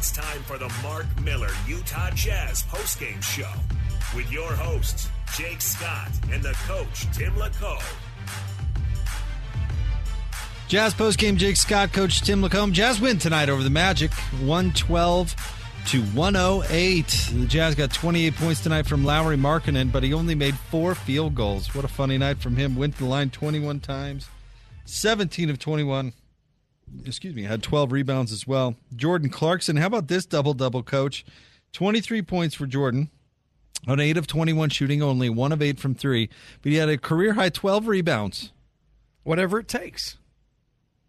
It's time for the Mark Miller Utah Jazz postgame show with your hosts, Jake Scott and the coach, Tim LaComb. Jazz postgame, Jake Scott, Coach Tim LaComb. Jazz win tonight over the Magic, 112 to 108. The Jazz got 28 points tonight from Lauri Markkanen, but he only made four field goals. What a funny night from him. Went to the line 21 times, 17 of 21. Excuse me, had 12 rebounds as well. Jordan Clarkson, how about this double double, coach? 23 points for Jordan on 8 of 21 shooting, only 1 of 8 from 3, but he had a career high 12 rebounds. Whatever it takes.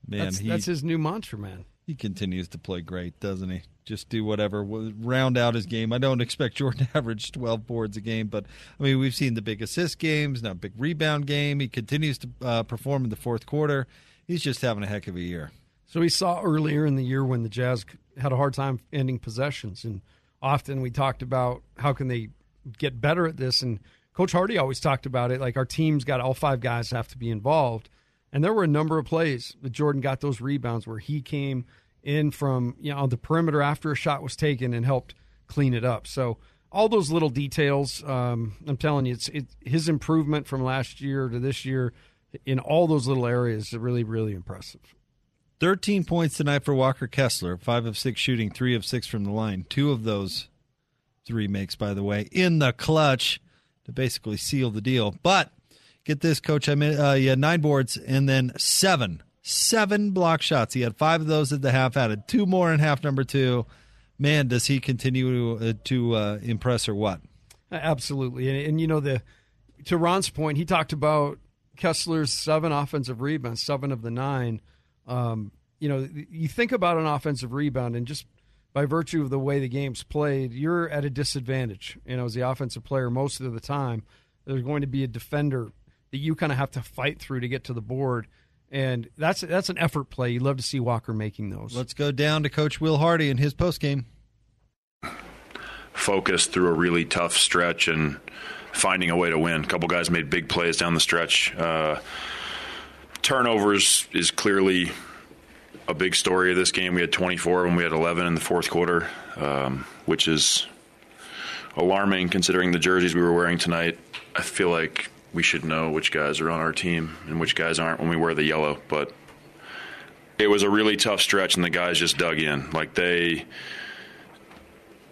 Man, that's, he, that's his new mantra, man. He continues to play great, doesn't he? Just do whatever, round out his game. I don't expect Jordan to average 12 boards a game, but I mean, we've seen the big assist games, now big rebound game. He continues to uh, perform in the fourth quarter. He's just having a heck of a year. So we saw earlier in the year when the Jazz had a hard time ending possessions, and often we talked about how can they get better at this. And Coach Hardy always talked about it like our team's got all five guys have to be involved. And there were a number of plays that Jordan got those rebounds where he came in from you know the perimeter after a shot was taken and helped clean it up. So all those little details, um, I'm telling you, it's it, his improvement from last year to this year in all those little areas is really really impressive. 13 points tonight for Walker Kessler, 5 of 6 shooting, 3 of 6 from the line. Two of those three makes, by the way, in the clutch to basically seal the deal. But get this, coach. I mean, uh, had nine boards and then seven, seven block shots. He had five of those at the half, added two more in half number two. Man, does he continue to, uh, to uh, impress or what? Absolutely. And, and, you know, the to Ron's point, he talked about Kessler's seven offensive rebounds, seven of the nine. Um, you know, you think about an offensive rebound, and just by virtue of the way the game's played, you're at a disadvantage. You know, as the offensive player, most of the time, there's going to be a defender that you kind of have to fight through to get to the board. And that's that's an effort play. You love to see Walker making those. Let's go down to Coach Will Hardy in his post game. Focused through a really tough stretch and finding a way to win. A couple guys made big plays down the stretch. Uh, turnovers is clearly a big story of this game. We had 24 when we had 11 in the fourth quarter, um, which is alarming considering the jerseys we were wearing tonight. I feel like we should know which guys are on our team and which guys aren't when we wear the yellow. But it was a really tough stretch, and the guys just dug in. Like they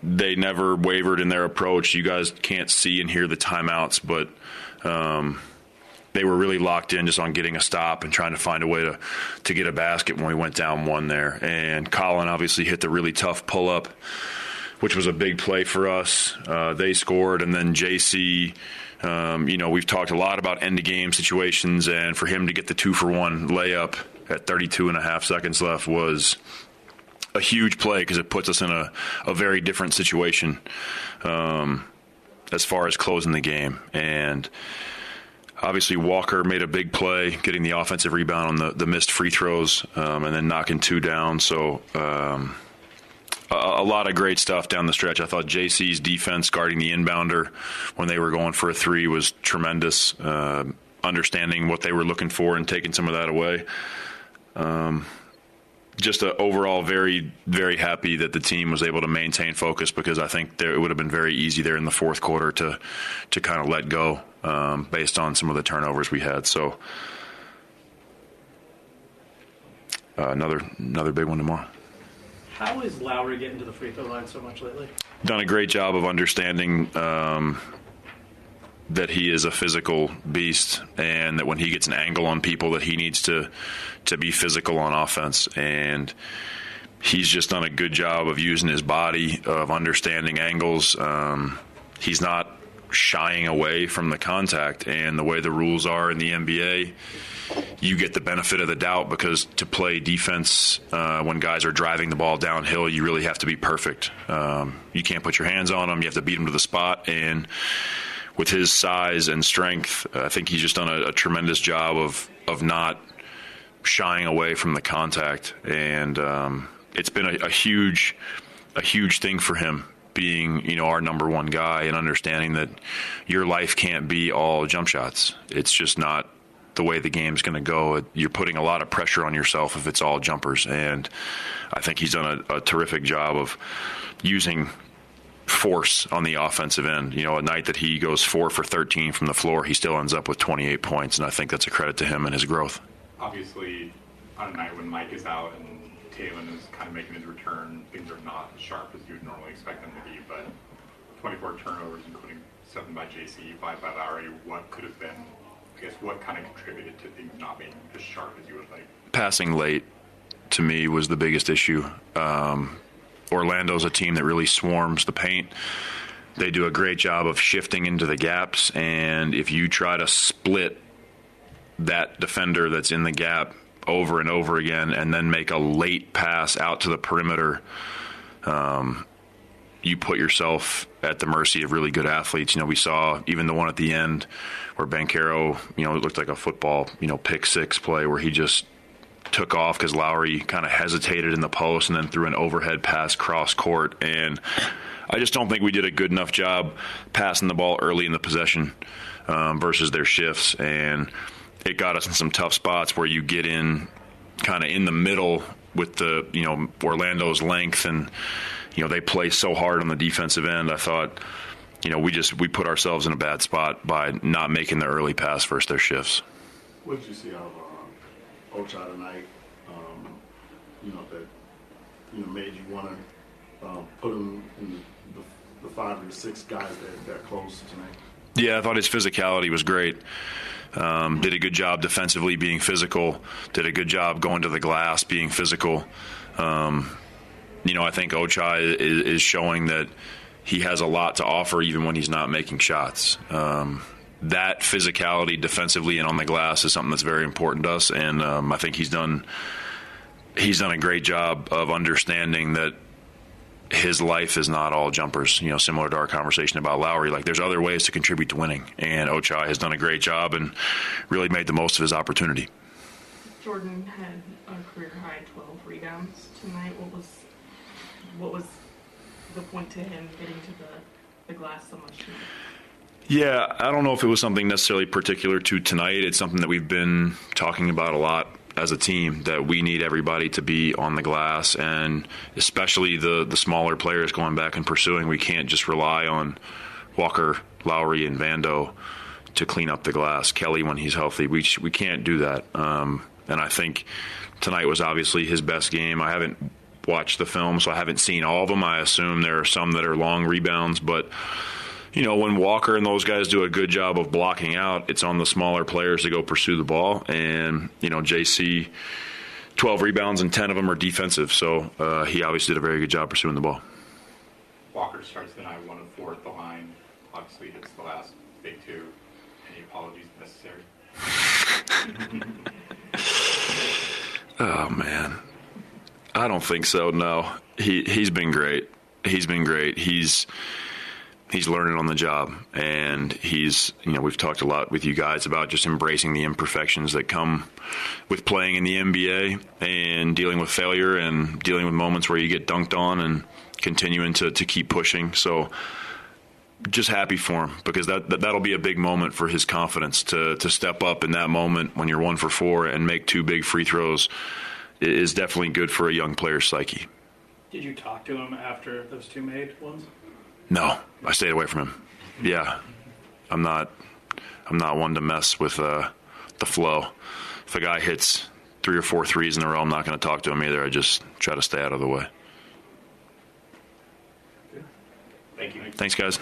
they never wavered in their approach. You guys can't see and hear the timeouts, but um, they were really locked in just on getting a stop and trying to find a way to to get a basket when we went down one there. And Collin obviously hit the really tough pull up, which was a big play for us. Uh, they scored, and then JC. Um, you know, we've talked a lot about end of game situations, and for him to get the two for one layup at 32 and a half seconds left was a huge play because it puts us in a, a very different situation um, as far as closing the game. And obviously, Walker made a big play, getting the offensive rebound on the, the missed free throws um, and then knocking two down. So, um, a, a, lot of great stuff down the stretch. I thought JC's defense guarding the inbounder when they were going for a three was tremendous. Uh, understanding what they were looking for and taking some of that away. Um, just a, overall very very happy that the team was able to maintain focus because I think there, it would have been very easy there in the fourth quarter to to kind of let go um, based on some of the turnovers we had. So uh, another another big one tomorrow. How is Lauri getting to the free throw line so much lately? Done a great job of understanding um, that he is a physical beast, and that when he gets an angle on people, that he needs to to be physical on offense. And he's just done a good job of using his body, of understanding angles. Um, he's not shying away from the contact, and the way the rules are in the NBA you get the benefit of the doubt because to play defense uh, when guys are driving the ball downhill, you really have to be perfect. Um, you can't put your hands on them. You have to beat them to the spot. And with his size and strength, I think he's just done a, a tremendous job of of not shying away from the contact. And um, it's been a, a huge a huge thing for him being you know our number one guy and understanding that your life can't be all jump shots. It's just not the way the game's going to go. You're putting a lot of pressure on yourself if it's all jumpers, and I think he's done a, a terrific job of using force on the offensive end. You know, a night that he goes four for 13 from the floor, he still ends up with 28 points, and I think that's a credit to him and his growth. Obviously, on a night when Mike is out and Talen is kind of making his return, things are not as sharp as you would normally expect them to be, but 24 turnovers, including seven by JC, five by Lauri. What could have been I guess what kind of contributed to things not being as sharp as you would like? Passing late to me was the biggest issue. Um, Orlando's a team that really swarms the paint. They do a great job of shifting into the gaps, and if you try to split that defender that's in the gap over and over again and then make a late pass out to the perimeter, um, you put yourself at the mercy of really good athletes. You know, we saw even the one at the end where Banchero, you know, it looked like a football, you know, pick six play where he just took off because Lauri kind of hesitated in the post and then threw an overhead pass cross court. And I just don't think we did a good enough job passing the ball early in the possession um, versus their shifts. And it got us in some tough spots where you get in kind of in the middle with the, you know, Orlando's length and, you know, they play so hard on the defensive end. I thought, you know, we just we put ourselves in a bad spot by not making the early pass versus their shifts. What did you see out of Ochai tonight? Um, you know that you know made you want to um, put him in the, the, the, five or six guys that that close tonight. Yeah, I thought his physicality was great. Um, did a good job defensively being physical. Did a good job going to the glass being physical. Um, you know, I think Ochai is, is, showing that he has a lot to offer even when he's not making shots. Um, that physicality defensively and on the glass is something that's very important to us, and um, I think he's done he's done a great job of understanding that his life is not all jumpers. You know, similar to our conversation about Lauri, like there's other ways to contribute to winning, and Ochai has done a great job and really made the most of his opportunity. Jordan had a career high 12 rebounds tonight. What was what was the point to him getting to the, the glass so much tonight? Yeah, I don't know if it was something necessarily particular to tonight. It's something that we've been talking about a lot as a team that we need everybody to be on the glass and especially the the smaller players going back and pursuing. We can't just rely on Walker, Lauri, and Vando to clean up the glass. Kelly, when he's healthy, we we can't do that. Um, and I think tonight was obviously his best game. I haven't watched the film, so I haven't seen all of them. I assume there are some that are long rebounds, but you know, when Walker and those guys do a good job of blocking out, it's on the smaller players to go pursue the ball. And, you know, JC, 12 rebounds and 10 of them are defensive. So uh, he obviously did a very good job pursuing the ball. Walker starts the night one of four at the line. Obviously hits the last big two. Any apologies necessary? oh, man. I don't think so. No, he he's been great. He's been great. He's he's learning on the job, and he's you know we've talked a lot with you guys about just embracing the imperfections that come with playing in the NBA and dealing with failure and dealing with moments where you get dunked on and continuing to to keep pushing. So just happy for him because that, that that'll be a big moment for his confidence to to step up in that moment when you're one for four and make two big free throws is definitely good for a young player's psyche. Did you talk to him after those two made ones? No, I stayed away from him. Yeah, I'm not. I'm not one to mess with uh, the flow. If a guy hits three or four threes in a row, I'm not going to talk to him either. I just try to stay out of the way. Thank you. Thanks, guys.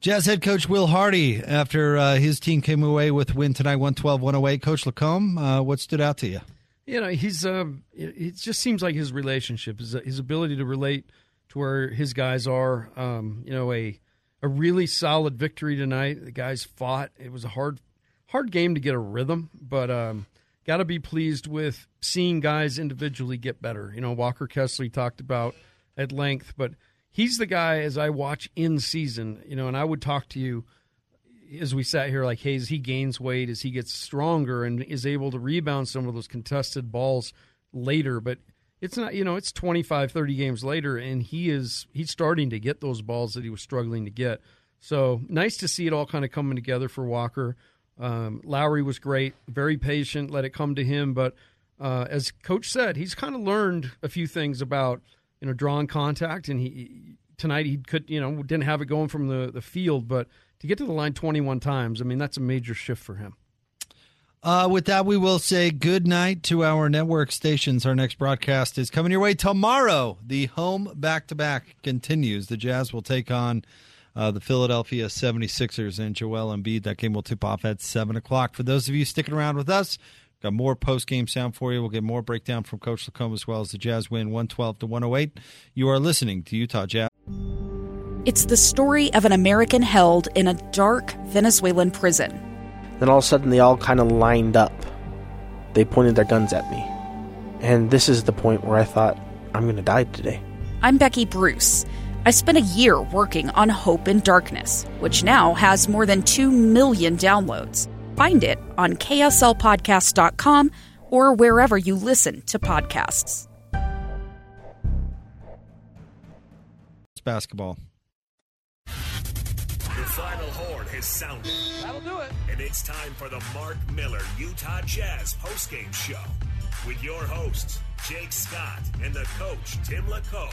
Jazz head coach Will Hardy, after uh, his team came away with win tonight, 112 108. Coach LaComb, uh, what stood out to you? You know, he's uh, it just seems like his relationship, his, his ability to relate to where his guys are. Um, you know, a a really solid victory tonight. The guys fought. It was a hard hard game to get a rhythm, but um, got to be pleased with seeing guys individually get better. You know, Walker Kessler talked about at length, but he's the guy as I watch in season, you know, and I would talk to you as we sat here like, hey, as he gains weight, as he gets stronger and is able to rebound some of those contested balls later, but it's not, you know, it's 25, 30 games later and he is he's starting to get those balls that he was struggling to get. So, nice to see it all kind of coming together for Walker. Um, Lauri was great, very patient, let it come to him, but uh, as coach said, he's kind of learned a few things about – you know, drawing contact, and he tonight he could, you know, didn't have it going from the the field, but to get to the line 21 times, I mean, that's a major shift for him. Uh, with that, we will say good night to our network stations. Our next broadcast is coming your way tomorrow. The home back to back continues. The Jazz will take on uh, the Philadelphia 76ers and Joel Embiid. That game will tip off at 7 o'clock. For those of you sticking around with us, Got more post game sound for you. We'll get more breakdown from Coach LaComb as well as the Jazz win 112 to 108. You are listening to Utah Jazz. It's the story of an American held in a dark Venezuelan prison. Then all of a sudden, they all kind of lined up. They pointed their guns at me. And this is the point where I thought, I'm going to die today. I'm Becky Bruce. I spent a year working on Hope in Darkness, which now has more than 2 million downloads. Find it on kslpodcast.com or wherever you listen to podcasts. It's basketball. The final horn has sounded. That'll do it. And it's time for the Mark Miller Utah Jazz postgame show with your hosts, Jake Scott and the coach, Tim LaComb.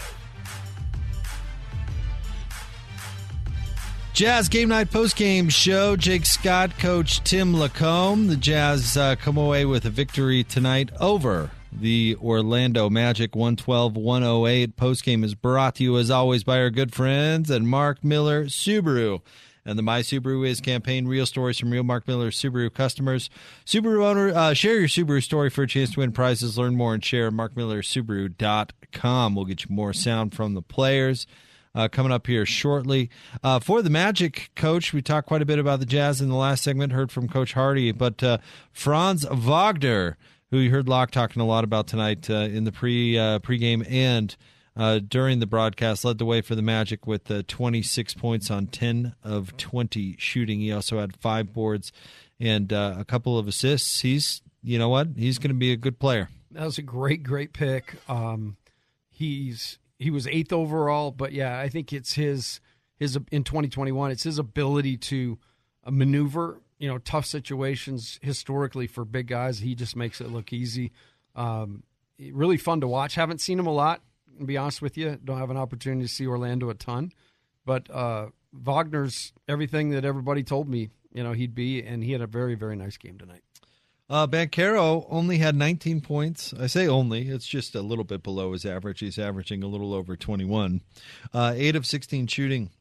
Jazz Game Night Post Game Show. Jake Scott, Coach Tim LaComb. The Jazz uh, come away with a victory tonight over the Orlando Magic 112 108. Post game is brought to you, as always, by our good friends at Mark Miller Subaru and the My Subaru is campaign. Real stories from real Mark Miller Subaru customers. Subaru owner, uh, share your Subaru story for a chance to win prizes. Learn more and share at markmillersubaru.com. We'll get you more sound from the players uh, coming up here shortly. Uh, for the Magic coach, we talked quite a bit about the Jazz in the last segment, heard from Coach Hardy, but uh, Franz Wagner, who you heard Locke talking a lot about tonight uh, in the pre uh, pregame and uh, during the broadcast, led the way for the Magic with 26 points on 10 of 20 shooting. He also had five boards and a couple of assists. He's, you know what, he's going to be a good player. That was a great, great pick. Um, he's he was eighth overall, but yeah, I think it's his his in 2021. It's his ability to uh, maneuver, you know, tough situations historically for big guys. He just makes it look easy. Um, really fun to watch. Haven't seen him a lot. To be honest with you, don't have an opportunity to see Orlando a ton, but uh, Wagner's everything that everybody told me, you know, he'd be, and he had a very very nice game tonight. Uh, only had 19 points. I say only; it's just a little bit below his average. He's averaging a little over 21. Uh, eight of 16 shooting,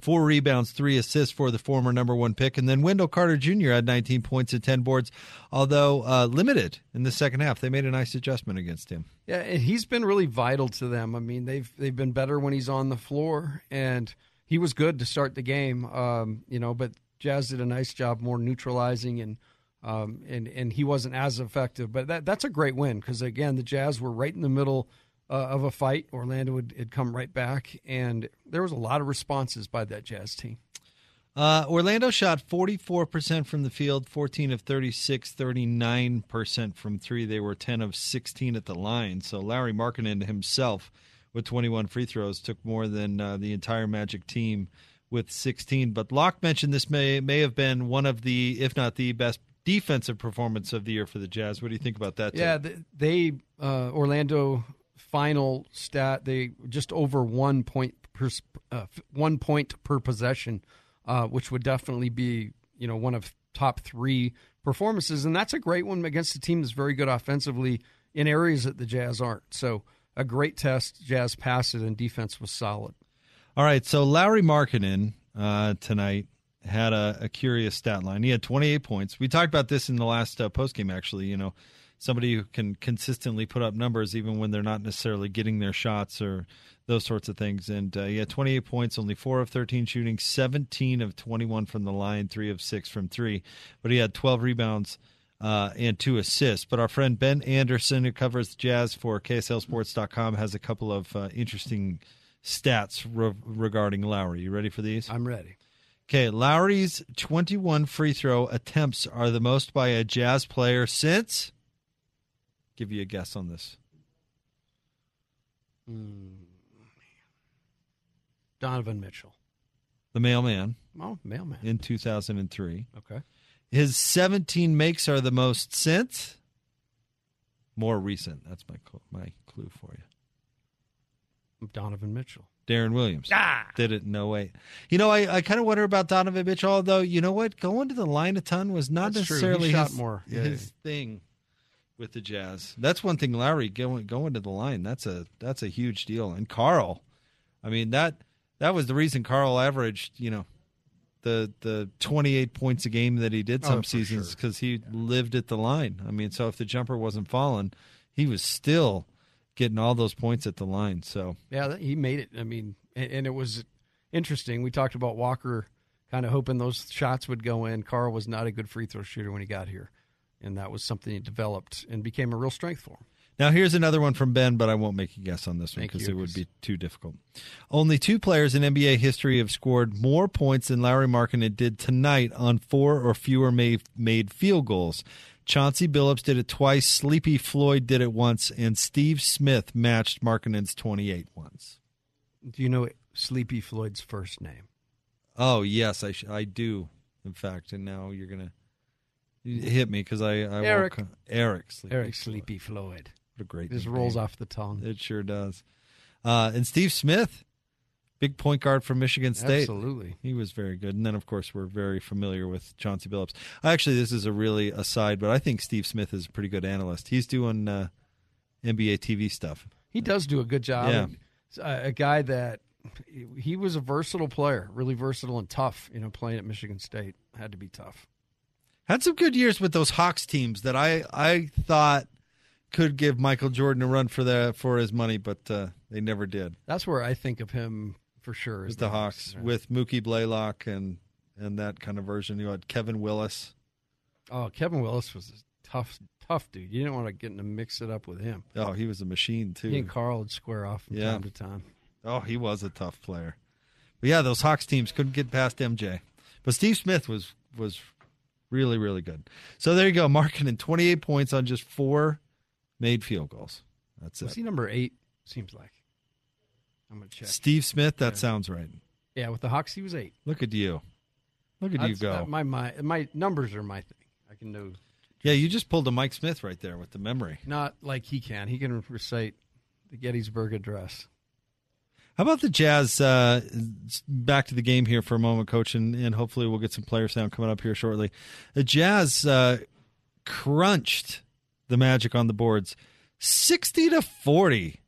four rebounds, three assists for the former number one pick, and then Wendell Carter Jr. had 19 points and 10 boards, although uh, limited in the second half. They made a nice adjustment against him. Yeah, and he's been really vital to them. I mean, they've they've been better when he's on the floor, and he was good to start the game. Um, you know, but Jazz did a nice job more neutralizing and um, and and he wasn't as effective. But that that's a great win because again, the Jazz were right in the middle uh, of a fight. Orlando would had, come right back, and there was a lot of responses by that Jazz team. Uh, Orlando shot 44% from the field, 14 of 36, 39% from three. They were 10 of 16 at the line. So Lauri Markkanen himself, with 21 free throws, took more than uh, the entire Magic team with 16. But Locke mentioned this may may have been one of the, if not the best defensive performance of the year for the Jazz. What do you think about that? Yeah, they uh, Orlando final stat they just over one point per uh, one point per possession, uh, which would definitely be you know one of top three performances, and that's a great one against a team that's very good offensively in areas that the Jazz aren't. So a great test. Jazz passed it, and defense was solid. All right, so Lauri Markkanen uh, tonight had a, a, curious stat line. He had 28 points. We talked about this in the last uh, post game. Actually, you know, somebody who can consistently put up numbers even when they're not necessarily getting their shots or those sorts of things. And uh, he had 28 points, only four of 13 shooting, 17 of 21 from the line, three of six from three. But he had 12 rebounds. Uh, and two assists. But our friend Ben Anderson, who covers the Jazz for KSLSports.com, has a couple of uh, interesting stats re- regarding Lauri. You ready for these? I'm ready. Okay, Lauri's 21 free throw attempts are the most by a Jazz player since. Give you a guess on this. Mm. Donovan Mitchell. The mailman. Oh, mailman. In 2003. Okay. His 17 makes are the most since. More recent. That's my my clue for you. Donovan Mitchell. Deron Williams. Ah! Did it no way. You know, I, I kind of wonder about Donovan Mitchell, although, you know what? Going to the line a ton was not That's necessarily his, more. Yeah, his thing with the Jazz. That's one thing Lauri going going to the line. That's a that's a huge deal. And Karl, I mean that that was the reason Karl averaged, you know, the the 28 points a game that he did oh, some Oh, seasons because he lived at the line. I mean, so if the jumper wasn't falling, he was still getting all those points at the line. So Yeah, he made it. I mean, and, and it was interesting. We talked about Walker kind of hoping those shots would go in. Karl was not a good free throw shooter when he got here, and that was something he developed and became a real strength for him. Now, here's another one from Ben, but I won't make a guess on this one because it would be too difficult. Only two players in NBA history have scored more points than Larry Markkanen did tonight on four or fewer made, made field goals. Chauncey Billups did it twice, Sleepy Floyd did it once, and Steve Smith matched Markkanen's 28 once. Do you know Sleepy Floyd's first name? Oh, yes, I, sh- I do, in fact. And now you're going to hit me because I, I Eric. won't Eric Sleepy Eric Sleepy Floyd. What a great Just name. rolls off the tongue. It sure does. Uh, and Steve Smith, big point guard from Michigan State. Absolutely. He was very good. And then, of course, we're very familiar with Chauncey Billups. Actually, this is a really aside, but I think Steve Smith is a pretty good analyst. He's doing uh, NBA TV stuff. He does do a good job. Yeah. A guy that he was a versatile player, really versatile and tough. You know, playing at Michigan State had to be tough. Had some good years with those Hawks teams that I, I thought could give Michael Jordan a run for the for his money, but uh, they never did. That's where I think of him for sure. With Is the Hawks, with Mookie Blaylock and and that kind of version. You had Kevin Willis. Oh, Kevin Willis was a tough, tough dude. You didn't want to get in to mix it up with him. Oh, he was a machine too. He and Karl would square off from Yeah. time to time. Oh, he was a tough player. But yeah, those Hawks teams couldn't get past MJ. But Steve Smith was was really really good. So there you go, marking 28 points on just four made field goals. That's Was it. he number eight? Seems like. I'm gonna check. Steve Smith, that Yeah. sounds right. Yeah, with the Hawks, he was eight. Look at you. Look at you That's- go. that- my my my numbers are my thing. I can know. yeah, you just pulled a Mike Smith right there with the memory. Not like he can. He can recite the Gettysburg Address. How about the Jazz? Uh, back to the game here for a moment, coach, and, and hopefully we'll get some player sound coming up here shortly. The Jazz uh, crunched the Magic on the boards, sixty to forty.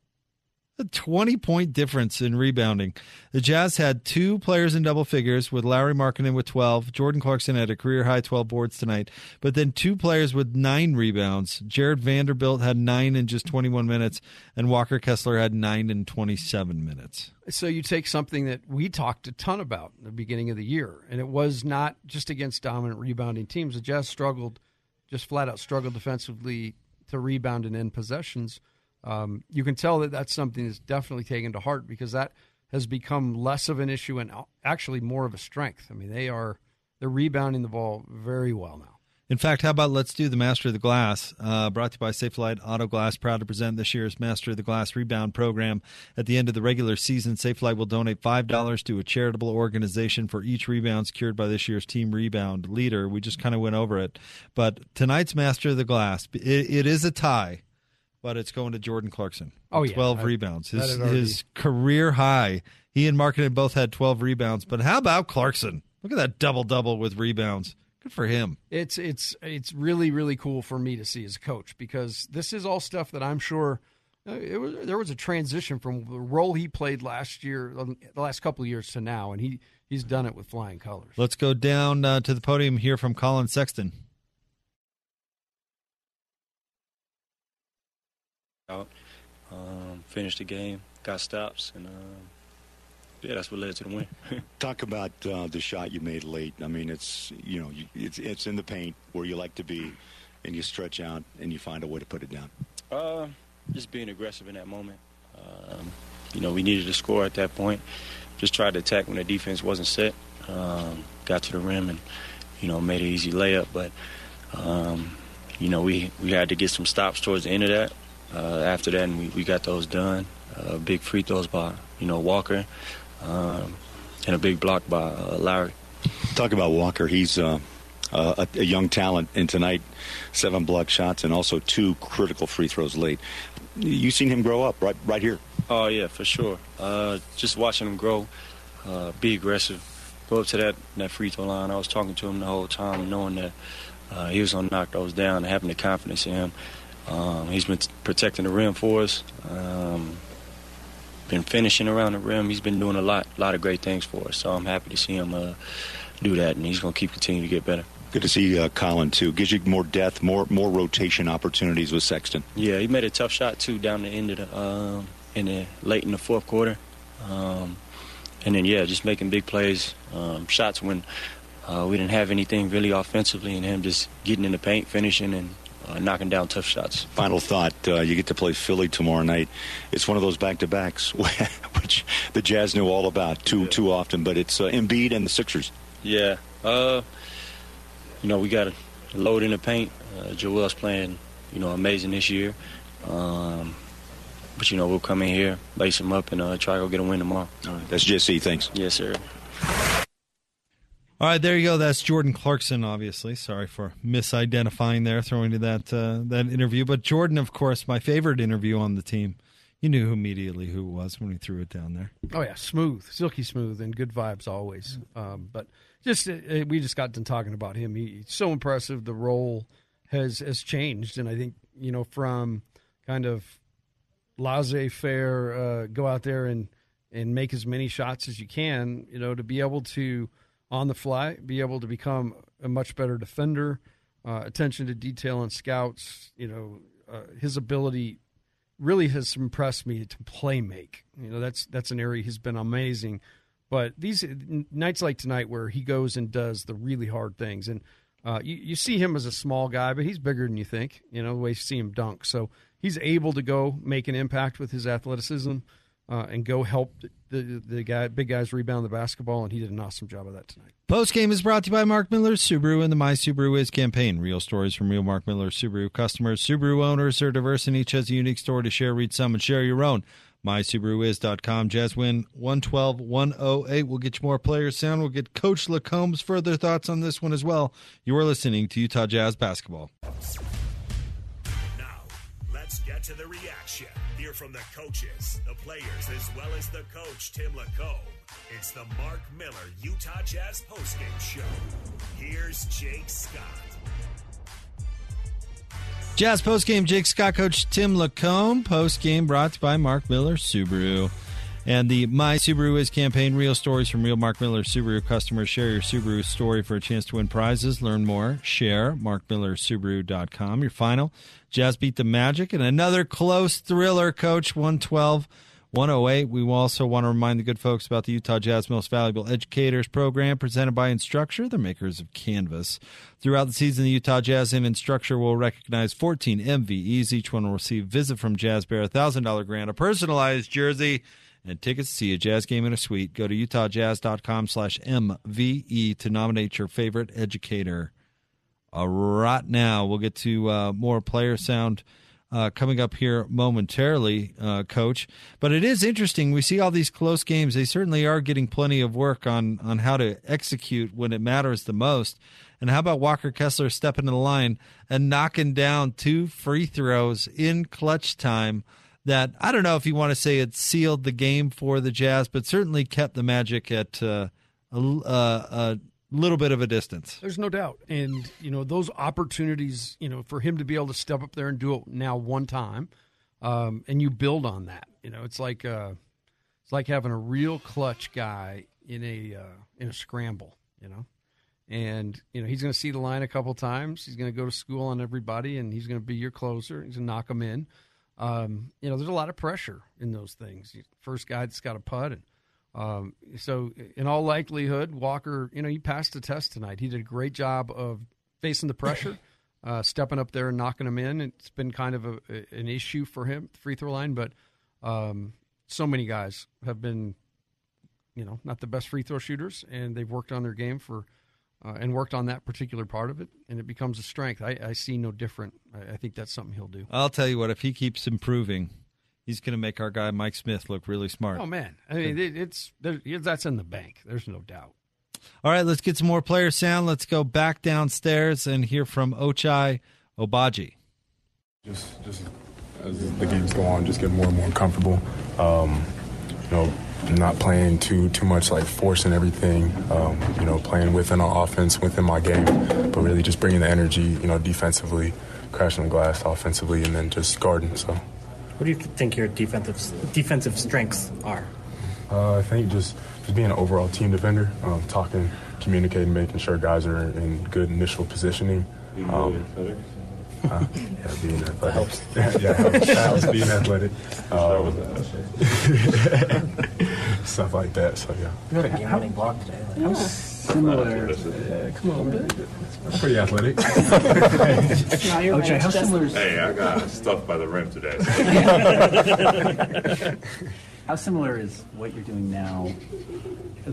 A 20 point difference in rebounding. The Jazz had two players in double figures with Larry Markkanen with 12. Jordan Clarkson had a career high 12 boards tonight, but then two players with nine rebounds. Jarred Vanderbilt had nine in just 21 minutes, and Walker Kessler had nine in 27 minutes. So you take something that we talked a ton about in the beginning of the year, and it was not just against dominant rebounding teams. The Jazz struggled, just flat out struggled defensively to rebound and end possessions. Um, you can tell that that's something that's definitely taken to heart because that has become less of an issue and actually more of a strength. I mean, they are they're rebounding the ball very well now. In fact, how about let's do the Master of the Glass? Uh, brought to you by Safelite Auto Glass. Proud to present this year's Master of the Glass rebound program. At the end of the regular season, Safelite will donate five dollars to a charitable organization for each rebound secured by this year's team rebound leader. We just kind of went over it, but tonight's Master of the Glass, it, it is a tie, but it's going to Jordan Clarkson. Oh, yeah. twelve I- rebounds, his already- his career high. He and Markkanen both had twelve rebounds, but how about Clarkson? Look at that double double with rebounds. Good for him. It's it's it's really really cool for me to see as a coach because this is all stuff that I'm sure uh, it was, there was a transition from the role he played last year, the last couple of years to now, and he he's done it with flying colors. Let's go down uh, to the podium here from Collin Sexton. Out, um, finished the game, got stops, and um, yeah, that's what led to the win. Talk about uh, the shot you made late. I mean, it's you know, it's it's in the paint where you like to be, and you stretch out and you find a way to put it down. Uh, just being aggressive in that moment. Um, you know, we needed to score at that point. Just tried to attack when the defense wasn't set. Um, got to the rim and you know made an easy layup, but um, you know we we had to get some stops towards the end of that. Uh, after that, and we, we got those done. Uh, big free throws by you know Walker, um, and a big block by uh, Larry. Talk about Walker. He's uh, a, a, young talent, and tonight, seven block shots and also two critical free throws late. You seen him grow up right right here. Oh yeah, for sure. Uh, just watching him grow, uh, be aggressive, go up to that that free throw line. I was talking to him the whole time, knowing that uh, he was gonna knock those down, and having the confidence in him. Um, he's been protecting the rim for us. Um, been finishing around the rim. He's been doing a lot, lot of great things for us. So I'm happy to see him uh, do that, and he's going to keep continuing to get better. Good to see uh, Collin too. Gives you more depth, more more rotation opportunities with Sexton. Yeah, he made a tough shot too down the end of the um, in the late in the fourth quarter, um, and then yeah, just making big plays, um, shots when uh, we didn't have anything really offensively, and him just getting in the paint, finishing, and uh, knocking down tough shots. Final thought: uh, You get to play Philly tomorrow night. It's one of those back-to-backs, which the Jazz knew all about too yeah. too often. But it's uh, Embiid and the Sixers. Yeah, uh, you know we got a load in the paint. Uh, Joel's playing, you know, amazing this year. Um, but you know we'll come in here, lace him up, and uh, try to go get a win tomorrow. All right, that's JC. Thanks. Yes, sir. All right, there you go. That's Jordan Clarkson. Obviously, sorry for misidentifying there, throwing to that uh, that interview. But Jordan, of course, my favorite interview on the team. You knew immediately who it was when he threw it down there. Oh yeah, smooth, silky smooth, and good vibes always. Um, but just uh, uh, we just got done talking about him. He, he's so impressive. The role has has changed, and I think you know from kind of laissez faire, uh, go out there and and make as many shots as you can. You know, to be able to on the fly, be able to become a much better defender, uh, attention to detail and scouts. You know, uh, his ability really has impressed me to play make. You know, that's that's an area he's been amazing. But these nights like tonight, where he goes and does the really hard things, and uh, you, you see him as a small guy, but he's bigger than you think. You know the way you see him dunk, so he's able to go make an impact with his athleticism uh, and go help the, the guy, big guys rebound the basketball, and he did an awesome job of that tonight. Post game is brought to you by Mark Miller Subaru and the My Subaru Is campaign. Real stories from real Mark Miller Subaru customers. Subaru owners are diverse and each has a unique story to share. Read some and share your own. MySubaruIs.com. Jazz win 112 108. We'll get you more player sound. We'll get Coach LaComb's further thoughts on this one as well. You are listening to Utah Jazz Basketball. Get to the reaction hear from the coaches, the players, as well as the coach, Tim LaComb. It's the Mark Miller Utah Jazz postgame show. Here's Jake Scott. Jazz postgame, Jake Scott, Coach Tim LaComb. Postgame brought to you by Mark Miller Subaru. And the My Subaru Is campaign, real stories from real Mark Miller Subaru customers. Share your Subaru story for a chance to win prizes. Learn more. Share markmillersubaru.com. Your final Jazz beat the Magic and another close thriller, coach 112 108. We also want to remind the good folks about the Utah Jazz Most Valuable Educators program presented by Instructure, the makers of Canvas. Throughout the season, the Utah Jazz and Instructure will recognize 14 MVEs. Each one will receive a visit from Jazz Bear, a $1,000 grant, a personalized jersey, and tickets to see a jazz game in a suite. Go to utahjazz.com slash MVE to nominate your favorite educator. Uh, right now, we'll get to uh, more player sound uh, coming up here momentarily, uh, Coach. But it is interesting. We see all these close games. They certainly are getting plenty of work on, on how to execute when it matters the most. And how about Walker Kessler stepping to the line and knocking down two free throws in clutch time? that I don't know if you want to say it sealed the game for the Jazz, but certainly kept the Magic at uh, a, uh, a, little bit of a distance. There's no doubt, and you know those opportunities. You know, for him to be able to step up there and do it now one time, um, and you build on that. You know, it's like uh, it's like having a real clutch guy in a uh, in a scramble. You know, and you know he's going to see the line a couple times. He's going to go to school on everybody, and he's going to be your closer. He's going to knock them in. Um, you know, there's a lot of pressure in those things. First guy that's got a putt, and um, so in all likelihood, Walker, you know, he passed the test tonight. He did a great job of facing the pressure, uh, stepping up there and knocking them in. It's been kind of a, an issue for him, free throw line, but um, so many guys have been, you know, not the best free throw shooters, and they've worked on their game for uh, and worked on that particular part of it, and it becomes a strength. I, I see no different. I, I, think that's something he'll do. I'll tell you what, if he keeps improving, he's going to make our guy Mike Smith look really smart. Oh man, I mean, it, it's that's in the bank. There's no doubt. All right, let's get some more player sound. Let's go back downstairs and hear from Ochai Agbaji. Just, just as the games go on, just get more and more comfortable. Um, you know, not playing too too much like forcing everything. Um, you know, playing within our offense, within my game, but really just bringing the energy. You know, defensively, crashing the glass offensively, and then just guarding. So, what do you think your defensive defensive strengths are? Uh, I think just just being an overall team defender, um, talking, communicating, making sure guys are in good initial positioning. Um, uh, yeah, being athletic. Helps. yeah, helps, helps being athletic. Um, stuff like that. So yeah. You had a game-winning block today. Like, how similar? Uh, come on, man. I'm pretty athletic. okay, how similar? Is, hey, I got stuff by the rim today. how similar is what you're doing now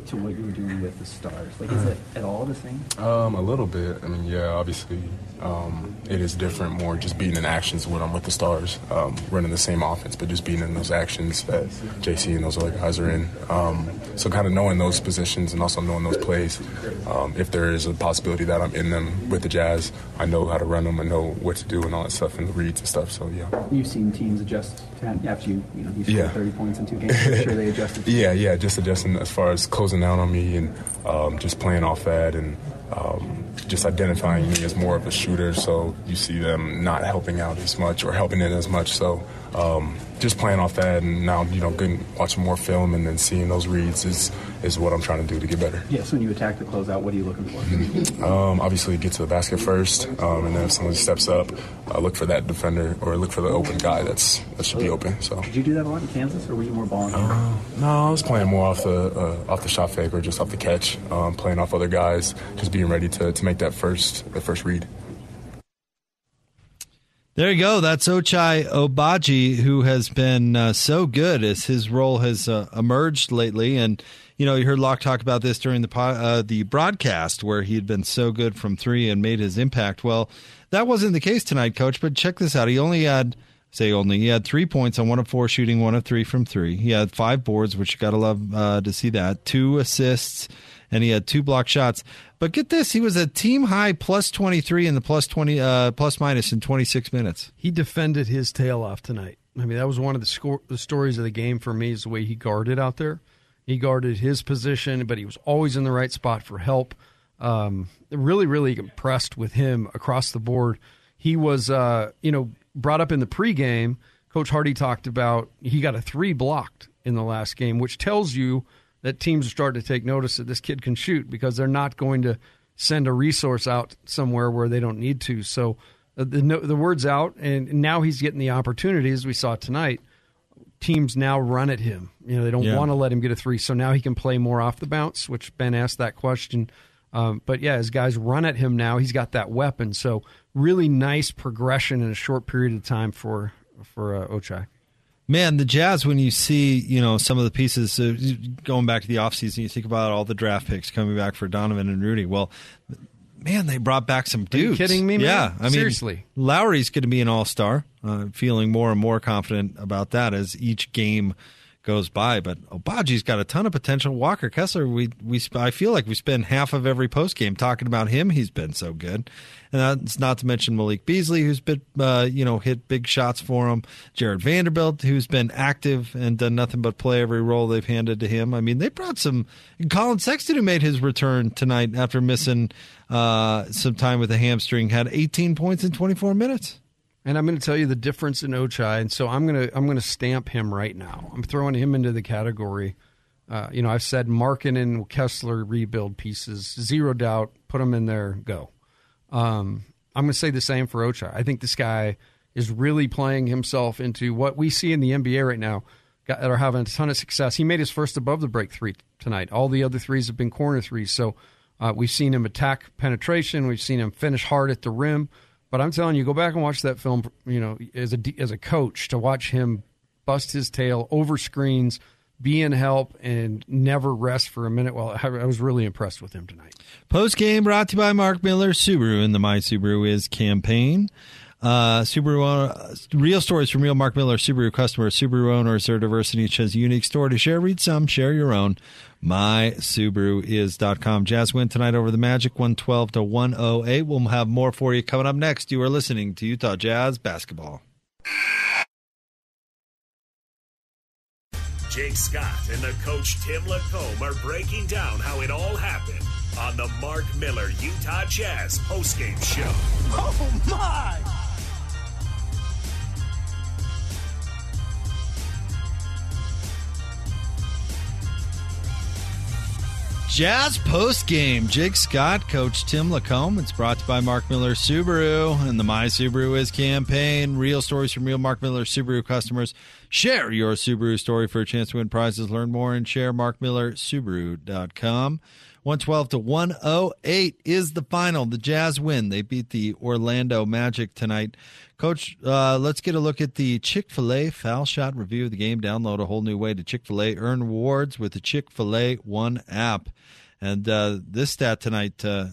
to what you were doing with the Stars? Like, is it at all the same? Um, a little bit. I mean, yeah, obviously, um, it is different. More just being in actions when I'm with the Stars, um, running the same offense, but just being in those actions that JC and those other guys are in. Um, so, kind of knowing those positions and also knowing those plays. Um, if there is a possibility that I'm in them with the Jazz, I know how to run them. I know what to do and all that stuff and the reads and stuff. So, yeah. You've seen teams adjust after you, you know, you scored yeah. 30 points in two games. I'm sure they adjusted. yeah, yeah, just adjusting as far as closing down on me and um, just playing off that and um, just identifying me as more of a shooter. So you see them not helping out as much or helping in as much. So um, just playing off that and now you know getting, watching more film and then seeing those reads is is what I'm trying to do to get better. Yes, when you attack the closeout, what are you looking for? Um, obviously, get to the basket first, um, and then if someone steps up, uh, look for that defender or look for the open guy that's that should be open. So did you do that a lot in Kansas, or were you more ball? Uh, no, I was playing more off the uh, off the shot fake or just off the catch, um, playing off other guys, just being ready to, to make that first the first read. There you go. That's Ochai Agbaji, who has been uh, so good as his role has uh, emerged lately. And, you know, you heard Locke talk about this during the uh, the broadcast where he had been so good from three and made his impact. Well, that wasn't the case tonight, coach, but check this out. He only had, say only, he had three points on one of four shooting, one of three from three. He had five boards, which you got to love uh, to see that, two assists, and he had two block shots. But get this, he was a team high plus 23 in the plus 20 uh, plus minus in 26 minutes. He defended his tail off tonight. I mean, that was one of the, score, the stories of the game for me is the way he guarded out there. He guarded his position, but he was always in the right spot for help. Um, really, really impressed with him across the board. He was, uh, you know, brought up in the pregame. Coach Hardy talked about he got a three blocked in the last game, which tells you – that teams are starting to take notice that this kid can shoot because they're not going to send a resource out somewhere where they don't need to. So uh, the the word's out, and now he's getting the opportunity, as we saw tonight. Teams now run at him. You know they don't yeah. want to let him get a three, so now he can play more off the bounce. Which Ben asked that question. Um, but yeah, as guys run at him now, he's got that weapon. So really nice progression in a short period of time for for uh, Ochai. Man, the Jazz, when you see, you know, some of the pieces, uh, going back to the offseason, you think about all the draft picks coming back for Donovan and Rudy. Well, man, they brought back some dudes. kidding me, man? Yeah. I mean, Seriously. Lauri's going to be an all star. Uh, feeling more and more confident about that as each game goes by. But Agbaji's got a ton of potential. Walker Kessler, we we I feel like we spend half of every post game talking about him. He's been so good, and that's not to mention Malik Beasley, who's been uh, you know hit big shots for him. Jarred Vanderbilt, who's been active and done nothing but play every role they've handed to him. I mean, they brought some. Collin Sexton, who made his return tonight after missing uh, some time with a hamstring, had 18 points in 24 minutes. And I'm going to tell you the difference in Ochai, and so I'm going to I'm going to stamp him right now. I'm throwing him into the category. Uh, you know, I've said Markkanen and Kessler rebuild pieces, zero doubt. Put them in there, go. Um, I'm going to say the same for Ochai. I think this guy is really playing himself into what we see in the NBA right now. That are having a ton of success. He made his first above the break three tonight. All the other threes have been corner threes. So uh, we've seen him attack penetration. We've seen him finish hard at the rim. But I'm telling you, go back and watch that film. You know, as a as a coach, to watch him bust his tail over screens, be in help, and never rest for a minute. Well, I was really impressed with him tonight. Post game brought to you by Mark Miller Subaru and the My Subaru Is campaign. Uh, Subaru uh, real stories from real Mark Miller Subaru customers, Subaru owners. Their diversity each has a unique story to share. Read some, share your own. MySubaruIs.com. Jazz win tonight over the Magic, 112 to 108. We'll have more for you coming up next. You are listening to Utah Jazz Basketball. Jake Scott and the coach Tim LaComb are breaking down how it all happened on the Mark Miller Utah Jazz postgame show. Oh, my! Jazz post game. Jake Scott, Coach Tim LaComb. It's brought to you by Mark Miller Subaru and the My Subaru Is campaign. Real stories from real Mark Miller Subaru customers. Share your Subaru story for a chance to win prizes. Learn more and share markmillersubaru.com. 112 to 108 is the final. The Jazz win. They beat the Orlando Magic tonight. Coach, uh, let's get a look at the Chick fil A foul shot review of the game. Download a whole new way to Chick fil A. Earn rewards with the Chick fil A One app. And uh, this stat tonight, uh,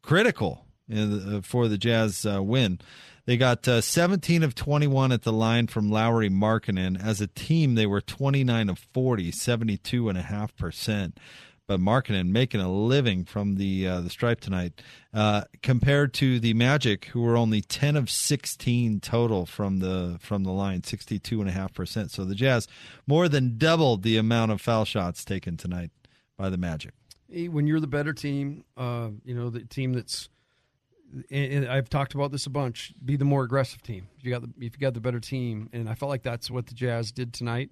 critical the, uh, for the Jazz uh, win. They got uh, 17 of 21 at the line from Lauri Markkanen. As a team, they were 29 of 40, 72.5% but Markkanen making a living from the uh, the stripe tonight, uh, compared to the Magic, who were only ten of sixteen total from the from the line, sixty two and a half percent. So the Jazz more than doubled the amount of foul shots taken tonight by the Magic. When you're the better team, uh, you know the team that's. And I've talked about this a bunch. Be the more aggressive team. If you got the if you got the better team, and I felt like that's what the Jazz did tonight.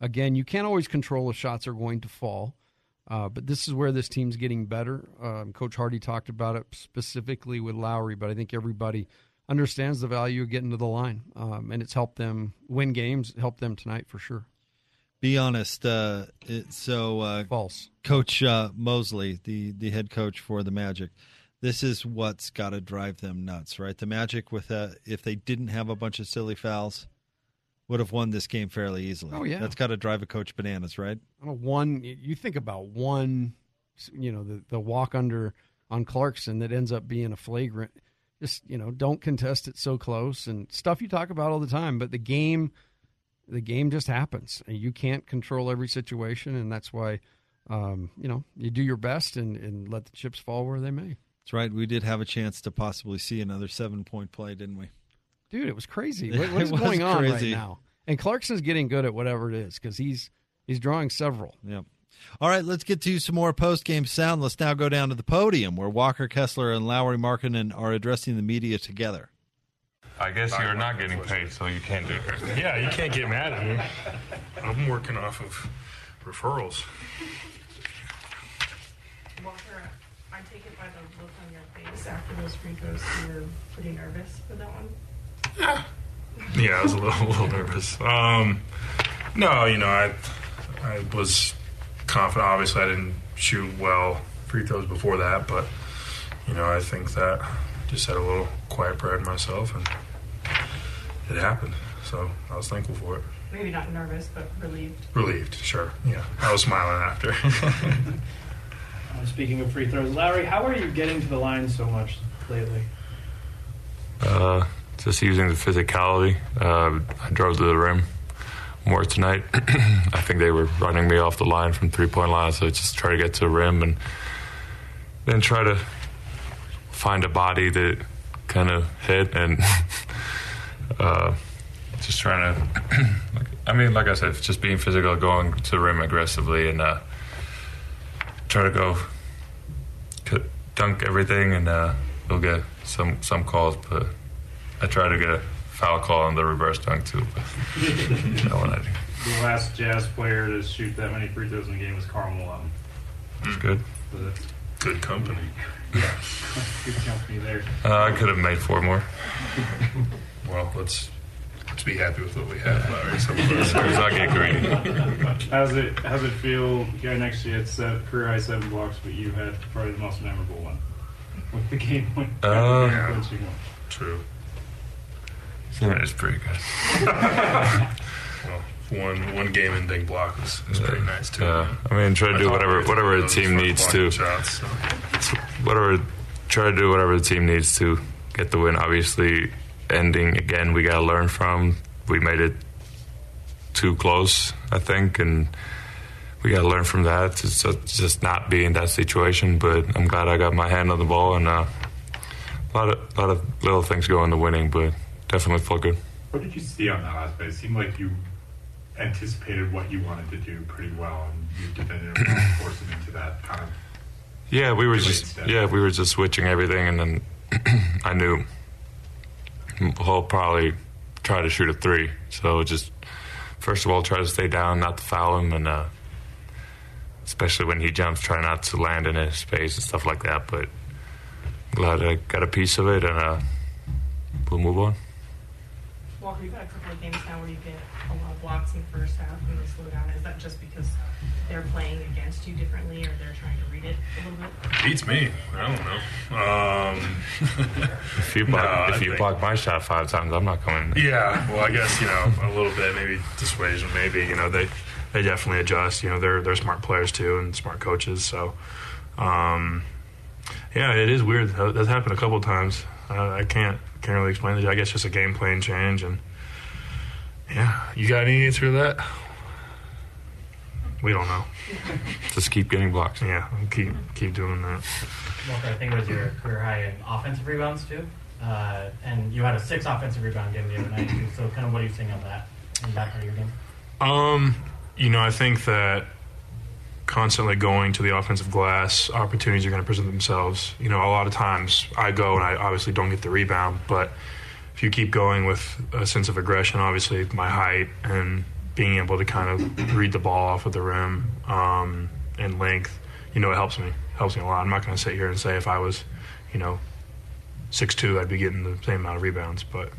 Again, you can't always control if shots are going to fall. Uh, but this is where this team's getting better. Um, Coach Hardy talked about it specifically with Lauri, but I think everybody understands the value of getting to the line, um, and it's helped them win games. Helped them tonight for sure. Be honest. Uh, it, so uh, false. Coach uh, Mosley, the the head coach for the Magic, this is what's got to drive them nuts, right? The Magic, with a, if they didn't have a bunch of silly fouls, would have won this game fairly easily. Oh yeah, that's got to drive a coach bananas, right? One, you think about one, you know, the the walk under on Clarkson that ends up being a flagrant. Just you know, don't contest it so close and stuff you talk about all the time. But the game, the game just happens, and you can't control every situation, and that's why, um, you know, you do your best and and let the chips fall where they may. That's right. We did have a chance to possibly see another seven point play, didn't we? Dude, it was crazy. What, what is going on crazy. right now? And Clarkson's getting good at whatever it is because he's he's drawing several. Yep. All right, let's get to some more post game sound. Let's now go down to the podium where Walker Kessler and Lauri Markkanen are addressing the media together. I guess you're not getting paid, so you can't do it. Yeah, you can't get mad at me. I'm working off of referrals. Walker, I take it by the look on your face after those free throws, you were pretty nervous for that one. Yeah, yeah, I was a little, a little nervous. Um, no, you know, I, I was confident. Obviously, I didn't shoot well free throws before that, but you know, I think that just had a little quiet pride in myself, and it happened. So I was thankful for it. Maybe not nervous, but relieved. Relieved, sure. Yeah, I was smiling after. uh, speaking of free throws, Larry, how are you getting to the line so much lately? Uh, just using the physicality. Uh, I drove to the rim more tonight. I think they were running me off the line from three point line, so just try to get to the rim and then try to find a body that kind of hit and uh, just trying to. I mean, like I said, just being physical, going to the rim aggressively, and uh, try to go dunk everything, and uh, you'll get some some calls, but I try to get a foul call on the reverse dunk too. But that one I. The last Jazz player to shoot that many free throws in a game was Karl Malone. It's good. Good company. yeah, good company there. Uh, I could have made four more. Well, let's let's be happy with what we have, Larry. So Let's not get greedy. How's it How's it feel? Guy next to you had seven, career high seven blocks, but you had probably the most memorable one with the game one. Uh, one. True. That is pretty good. well, one one game ending block was, was pretty nice too. Yeah, I mean, try to I do whatever whatever the team needs to. Shots, so. Whatever, try to do whatever the team needs to get the win. Obviously, ending again, we got to learn from. We made it too close, I think, and we got to learn from that. To just, just not be in that situation. But I'm glad I got my hand on the ball, and uh, a lot of lot of little things go into winning, but definitely felt good. What did you see on that last play? It seemed like you anticipated what you wanted to do pretty well, and you defended it forced him into that kind of. Yeah, we were just step. yeah we were just switching everything, and then I knew he'll probably try to shoot a three. So just first of all, try to stay down, not to foul him, and uh, especially when he jumps, try not to land in his space and stuff like that. But glad I got a piece of it, and uh, we'll move on. Walker, you've had a couple of games now where you get a lot of blocks in the first half and they slow down. Is that just because they're playing against you differently or they're trying to read it a little bit? Beats me. I don't know. Um, If you block, No, if you think- block my shot five times, I'm not coming. Yeah, well, I guess you know a little bit, maybe dissuasion, maybe you know they they definitely adjust. You know, they're they're smart players too and smart coaches. So, um, yeah, it is weird. That's happened a couple of times. Uh, I can't can't really explain it. I guess just a game plan change and yeah. You got any answer to that? We don't know. Just keep getting blocks. Yeah, keep keep doing that. Walker, I think it was your career high in offensive rebounds too, uh, and you had a six offensive rebound game the other night too. So, kind of, what are you seeing on that in that part of your game? Um, you know, I think that constantly going to the offensive glass, opportunities are going to present themselves. You know, a lot of times I go and I obviously don't get the rebound, but if you keep going with a sense of aggression, obviously my height and being able to kind of read the ball off of the rim um, and length, you know, it helps me. Helps me a lot. I'm not going to sit here and say if I was, you know, six two, I'd be getting the same amount of rebounds, but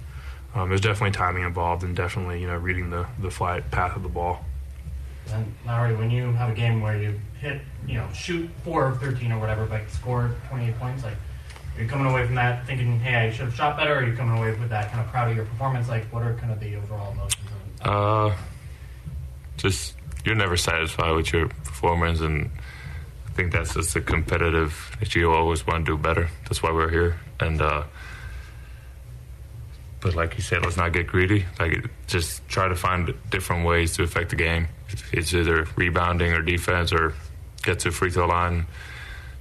um, there's definitely timing involved and definitely you know reading the the flight path of the ball. And Lauri, when you have a game where you hit, you know, shoot four of thirteen or whatever, but score twenty eight points, like, are you coming away from that thinking, hey, I should have shot better? Or are you coming away with that kind of proud of your performance? Like, what are kind of the overall emotions? Of Uh, just you're never satisfied with your performance, and I think that's just the competitive that you always want to do better. That's why we're here, and uh, but like you said, let's not get greedy. Like just try to find different ways to affect the game. It's either rebounding or defense or get to free throw line.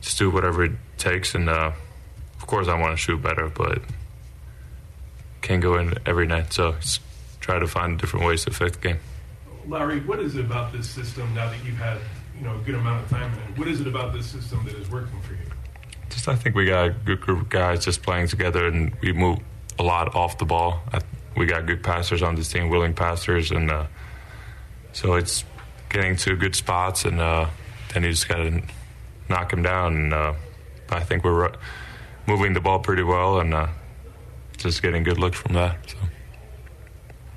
Just do whatever it takes, and uh, of course I want to shoot better, but can't go in every night. So just try to find different ways to affect the game. Larry, what is it about this system now that you've had you know a good amount of time in it? What is it about this system that is working for you? Just I think we got a good group of guys just playing together, and we move a lot off the ball. I, we got good passers on this team, willing passers, and uh, so it's getting to good spots, and uh, then you just got to knock them down. And uh, I think we're moving the ball pretty well, and uh, just getting good looks from that. So.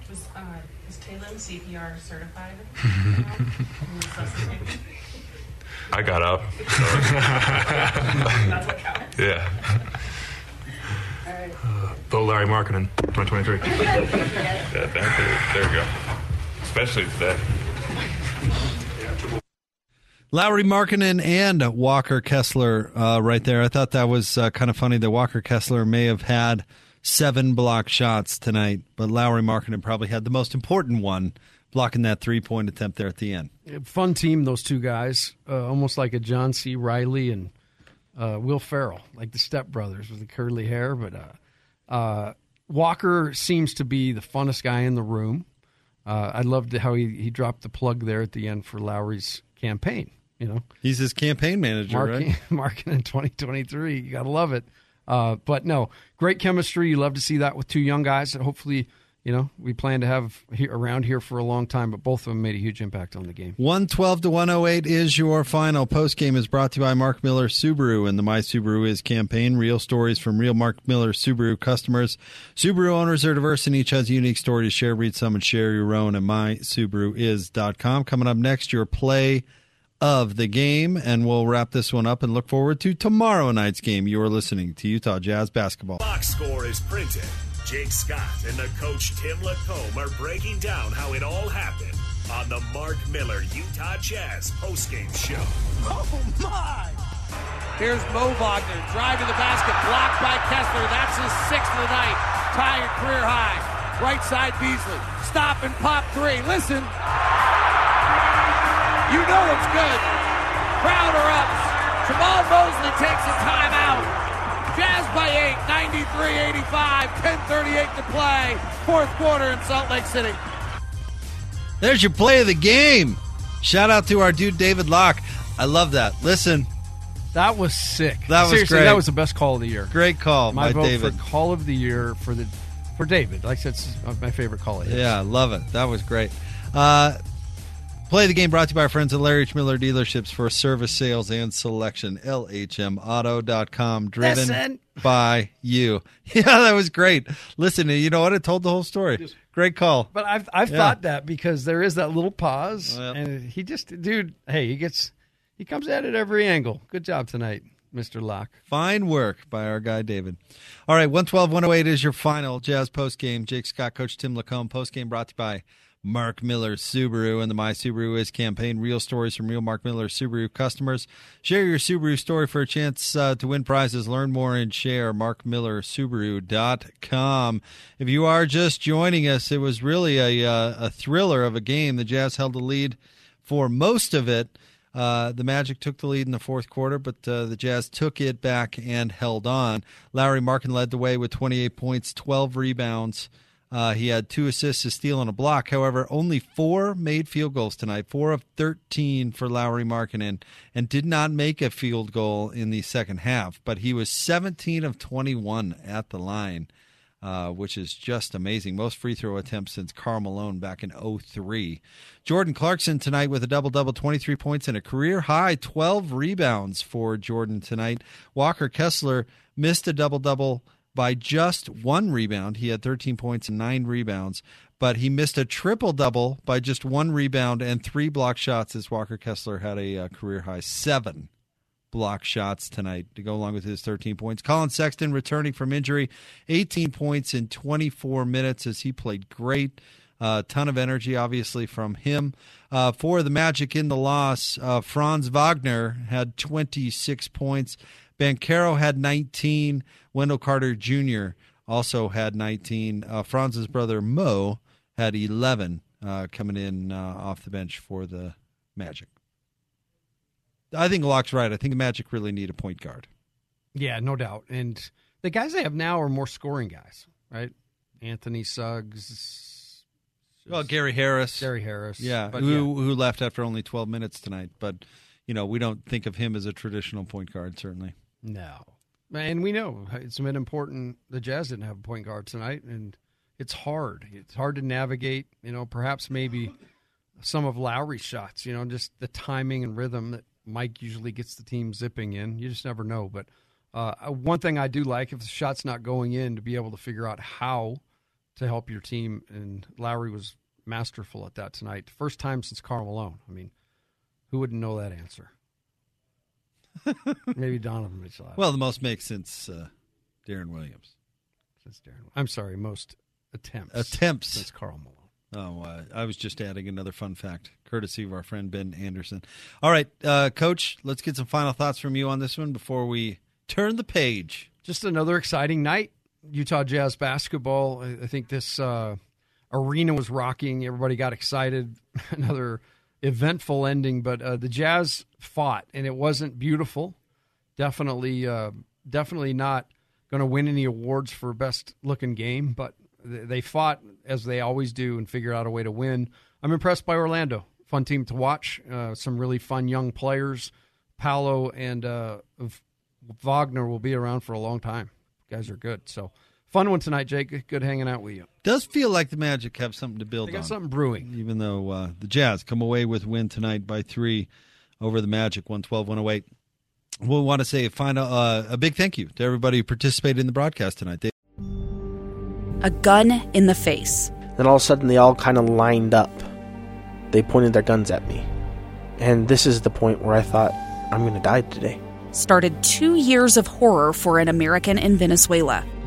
Was, uh, is Taylor CPR certified? I got up. Counts. yeah. All right. Bo Larry Markkanen, 2023. yeah there, there we go. Especially today. Lauri Markkanen and Walker Kessler uh, right there. I thought that was uh, kind of funny that Walker Kessler may have had seven block shots tonight, but Lauri Markkanen probably had the most important one, blocking that three point attempt there at the end. Fun team, those two guys. Uh, almost like a John C. Reilly and uh, Will Ferrell, like the stepbrothers with the curly hair. But uh, uh, Walker seems to be the funnest guy in the room. Uh, I loved how he, he dropped the plug there at the end for Lauri's campaign. You know, He's his campaign manager, marking, right? marking in 2023. You got to love it. Uh, but no, great chemistry. You love to see that with two young guys that hopefully you know, we plan to have here, around here for a long time, but both of them made a huge impact on the game. 112 to 108 is your final. Post game is brought to you by Mark Miller Subaru and the My Subaru Is campaign. Real stories from real Mark Miller Subaru customers. Subaru owners are diverse and each has a unique story to share. Read some and share your own at mysubaruis.com. Coming up next, your play of the game, and we'll wrap this one up and look forward to tomorrow night's game. You are listening to Utah Jazz basketball. Box score is printed. Jake Scott and the coach Tim LaComb are breaking down how it all happened on the Mark Miller Utah Jazz postgame show. Oh my! Here's Mo Wagner driving the basket, blocked by Kessler. That's his sixth of the night, tying career high. Right side Beasley, stop and pop three. Listen, you know it's good. Crowd erupts. Jamahl Mosley takes a timeout. Jazz by 8, 93-85, 10.38 to play. Fourth quarter in Salt Lake City. There's your play of the game. Shout out to our dude David Locke. I love that. Listen. That was sick. That was Seriously, great. that was the best call of the year. Great call My by vote David. for call of the year for the for David. Like I said, it's my favorite call of his. Yeah, love it. That was great. Uh, play the game brought to you by our friends at Larry H. Miller Dealerships for service, sales, and selection. LHMauto.com. Driven Listen. by you. Yeah, that was great. Listen, you know what? It told the whole story. Great call. But I've I've Yeah. thought that because there is that little pause, Yep. and he just, dude, hey, he gets, he comes at it every angle. Good job tonight, Mister Locke. Fine work by our guy David. All right, 112 108 is your final Jazz post game. Jake Scott, Coach Tim LaComb. Post game brought to you by Mark Miller Subaru and the My Subaru Is campaign. Real stories from real Mark Miller Subaru customers. Share your Subaru story for a chance uh, to win prizes. Learn more and share. MarkMillerSubaru.com. If you are just joining us, it was really a, uh, a thriller of a game. The Jazz held the lead for most of it. Uh, the Magic took the lead in the fourth quarter, but uh, the Jazz took it back and held on. Lauri Markin led the way with 28 points, 12 rebounds. Uh, he had two assists, a steal, and a block. However, only four made field goals tonight, four of 13 for Lauri Markkanen, and did not make a field goal in the second half. But he was 17 of 21 at the line, uh, which is just amazing. Most free throw attempts since Karl Malone back in 03. Jordan Clarkson tonight with a double double, 23 points and a career high 12 rebounds for Jordan tonight. Walker Kessler missed a double double by just one rebound. He had 13 points and nine rebounds, but he missed a triple double by just one rebound and three block shots as Walker Kessler had a uh, career high seven block shots tonight to go along with his 13 points. Collin Sexton returning from injury, 18 points in 24 minutes as he played great. A uh, ton of energy, obviously, from him. Uh, for the Magic in the loss, uh, Franz Wagner had 26 points. Banchero had 19. Wendell Carter Jr. also had 19. Uh, Franz's brother Mo had 11 uh, coming in uh, off the bench for the Magic. I think Locke's right. I think the Magic really need a point guard. Yeah, no doubt. And the guys they have now are more scoring guys, right? Anthony Suggs. Well, Gary Harris. Gary Harris. Yeah, who yeah. who left after only 12 minutes tonight, but you know, we don't think of him as a traditional point guard certainly. No. And we know it's been important. The Jazz didn't have a point guard tonight, and it's hard. It's hard to navigate. You know, perhaps maybe some of Lauri's shots. You know, just the timing and rhythm that Mike usually gets the team zipping in. You just never know. But uh, one thing I do like if the shot's not going in, to be able to figure out how to help your team. And Lauri was masterful at that tonight. First time since Karl Malone. I mean, who wouldn't know that answer? Maybe Donovan Mitchell. Well, the most makes since uh, Deron Williams. Since Deron, I'm sorry, most attempts. Attempts since Karl Malone. Oh, uh, I was just adding another fun fact, courtesy of our friend Ben Anderson. All right, uh, Coach, let's get some final thoughts from you on this one before we turn the page. Just another exciting night. Utah Jazz basketball. I I think this uh, arena was rocking. Everybody got excited. another eventful ending, but uh, the Jazz fought, and it wasn't beautiful. Definitely, uh, definitely not going to win any awards for best looking game, but th- they fought as they always do and figured out a way to win. I'm impressed by Orlando. Fun team to watch. Uh, some really fun young players. Paolo and uh, Wagner will be around for a long time. guys are good. So fun one tonight, Jake. Good hanging out with you. Does feel like the Magic have something to build They got on. something brewing. Even though uh, the Jazz come away with win tonight by three over the Magic, 112 108. We want to say a final, uh, a big thank you to everybody who participated in the broadcast tonight. They- A gun in the face. Then all of a sudden, they all kind of lined up. They pointed their guns at me. And this is the point where I thought, I'm going to die today. Started two years of horror for an American in Venezuela.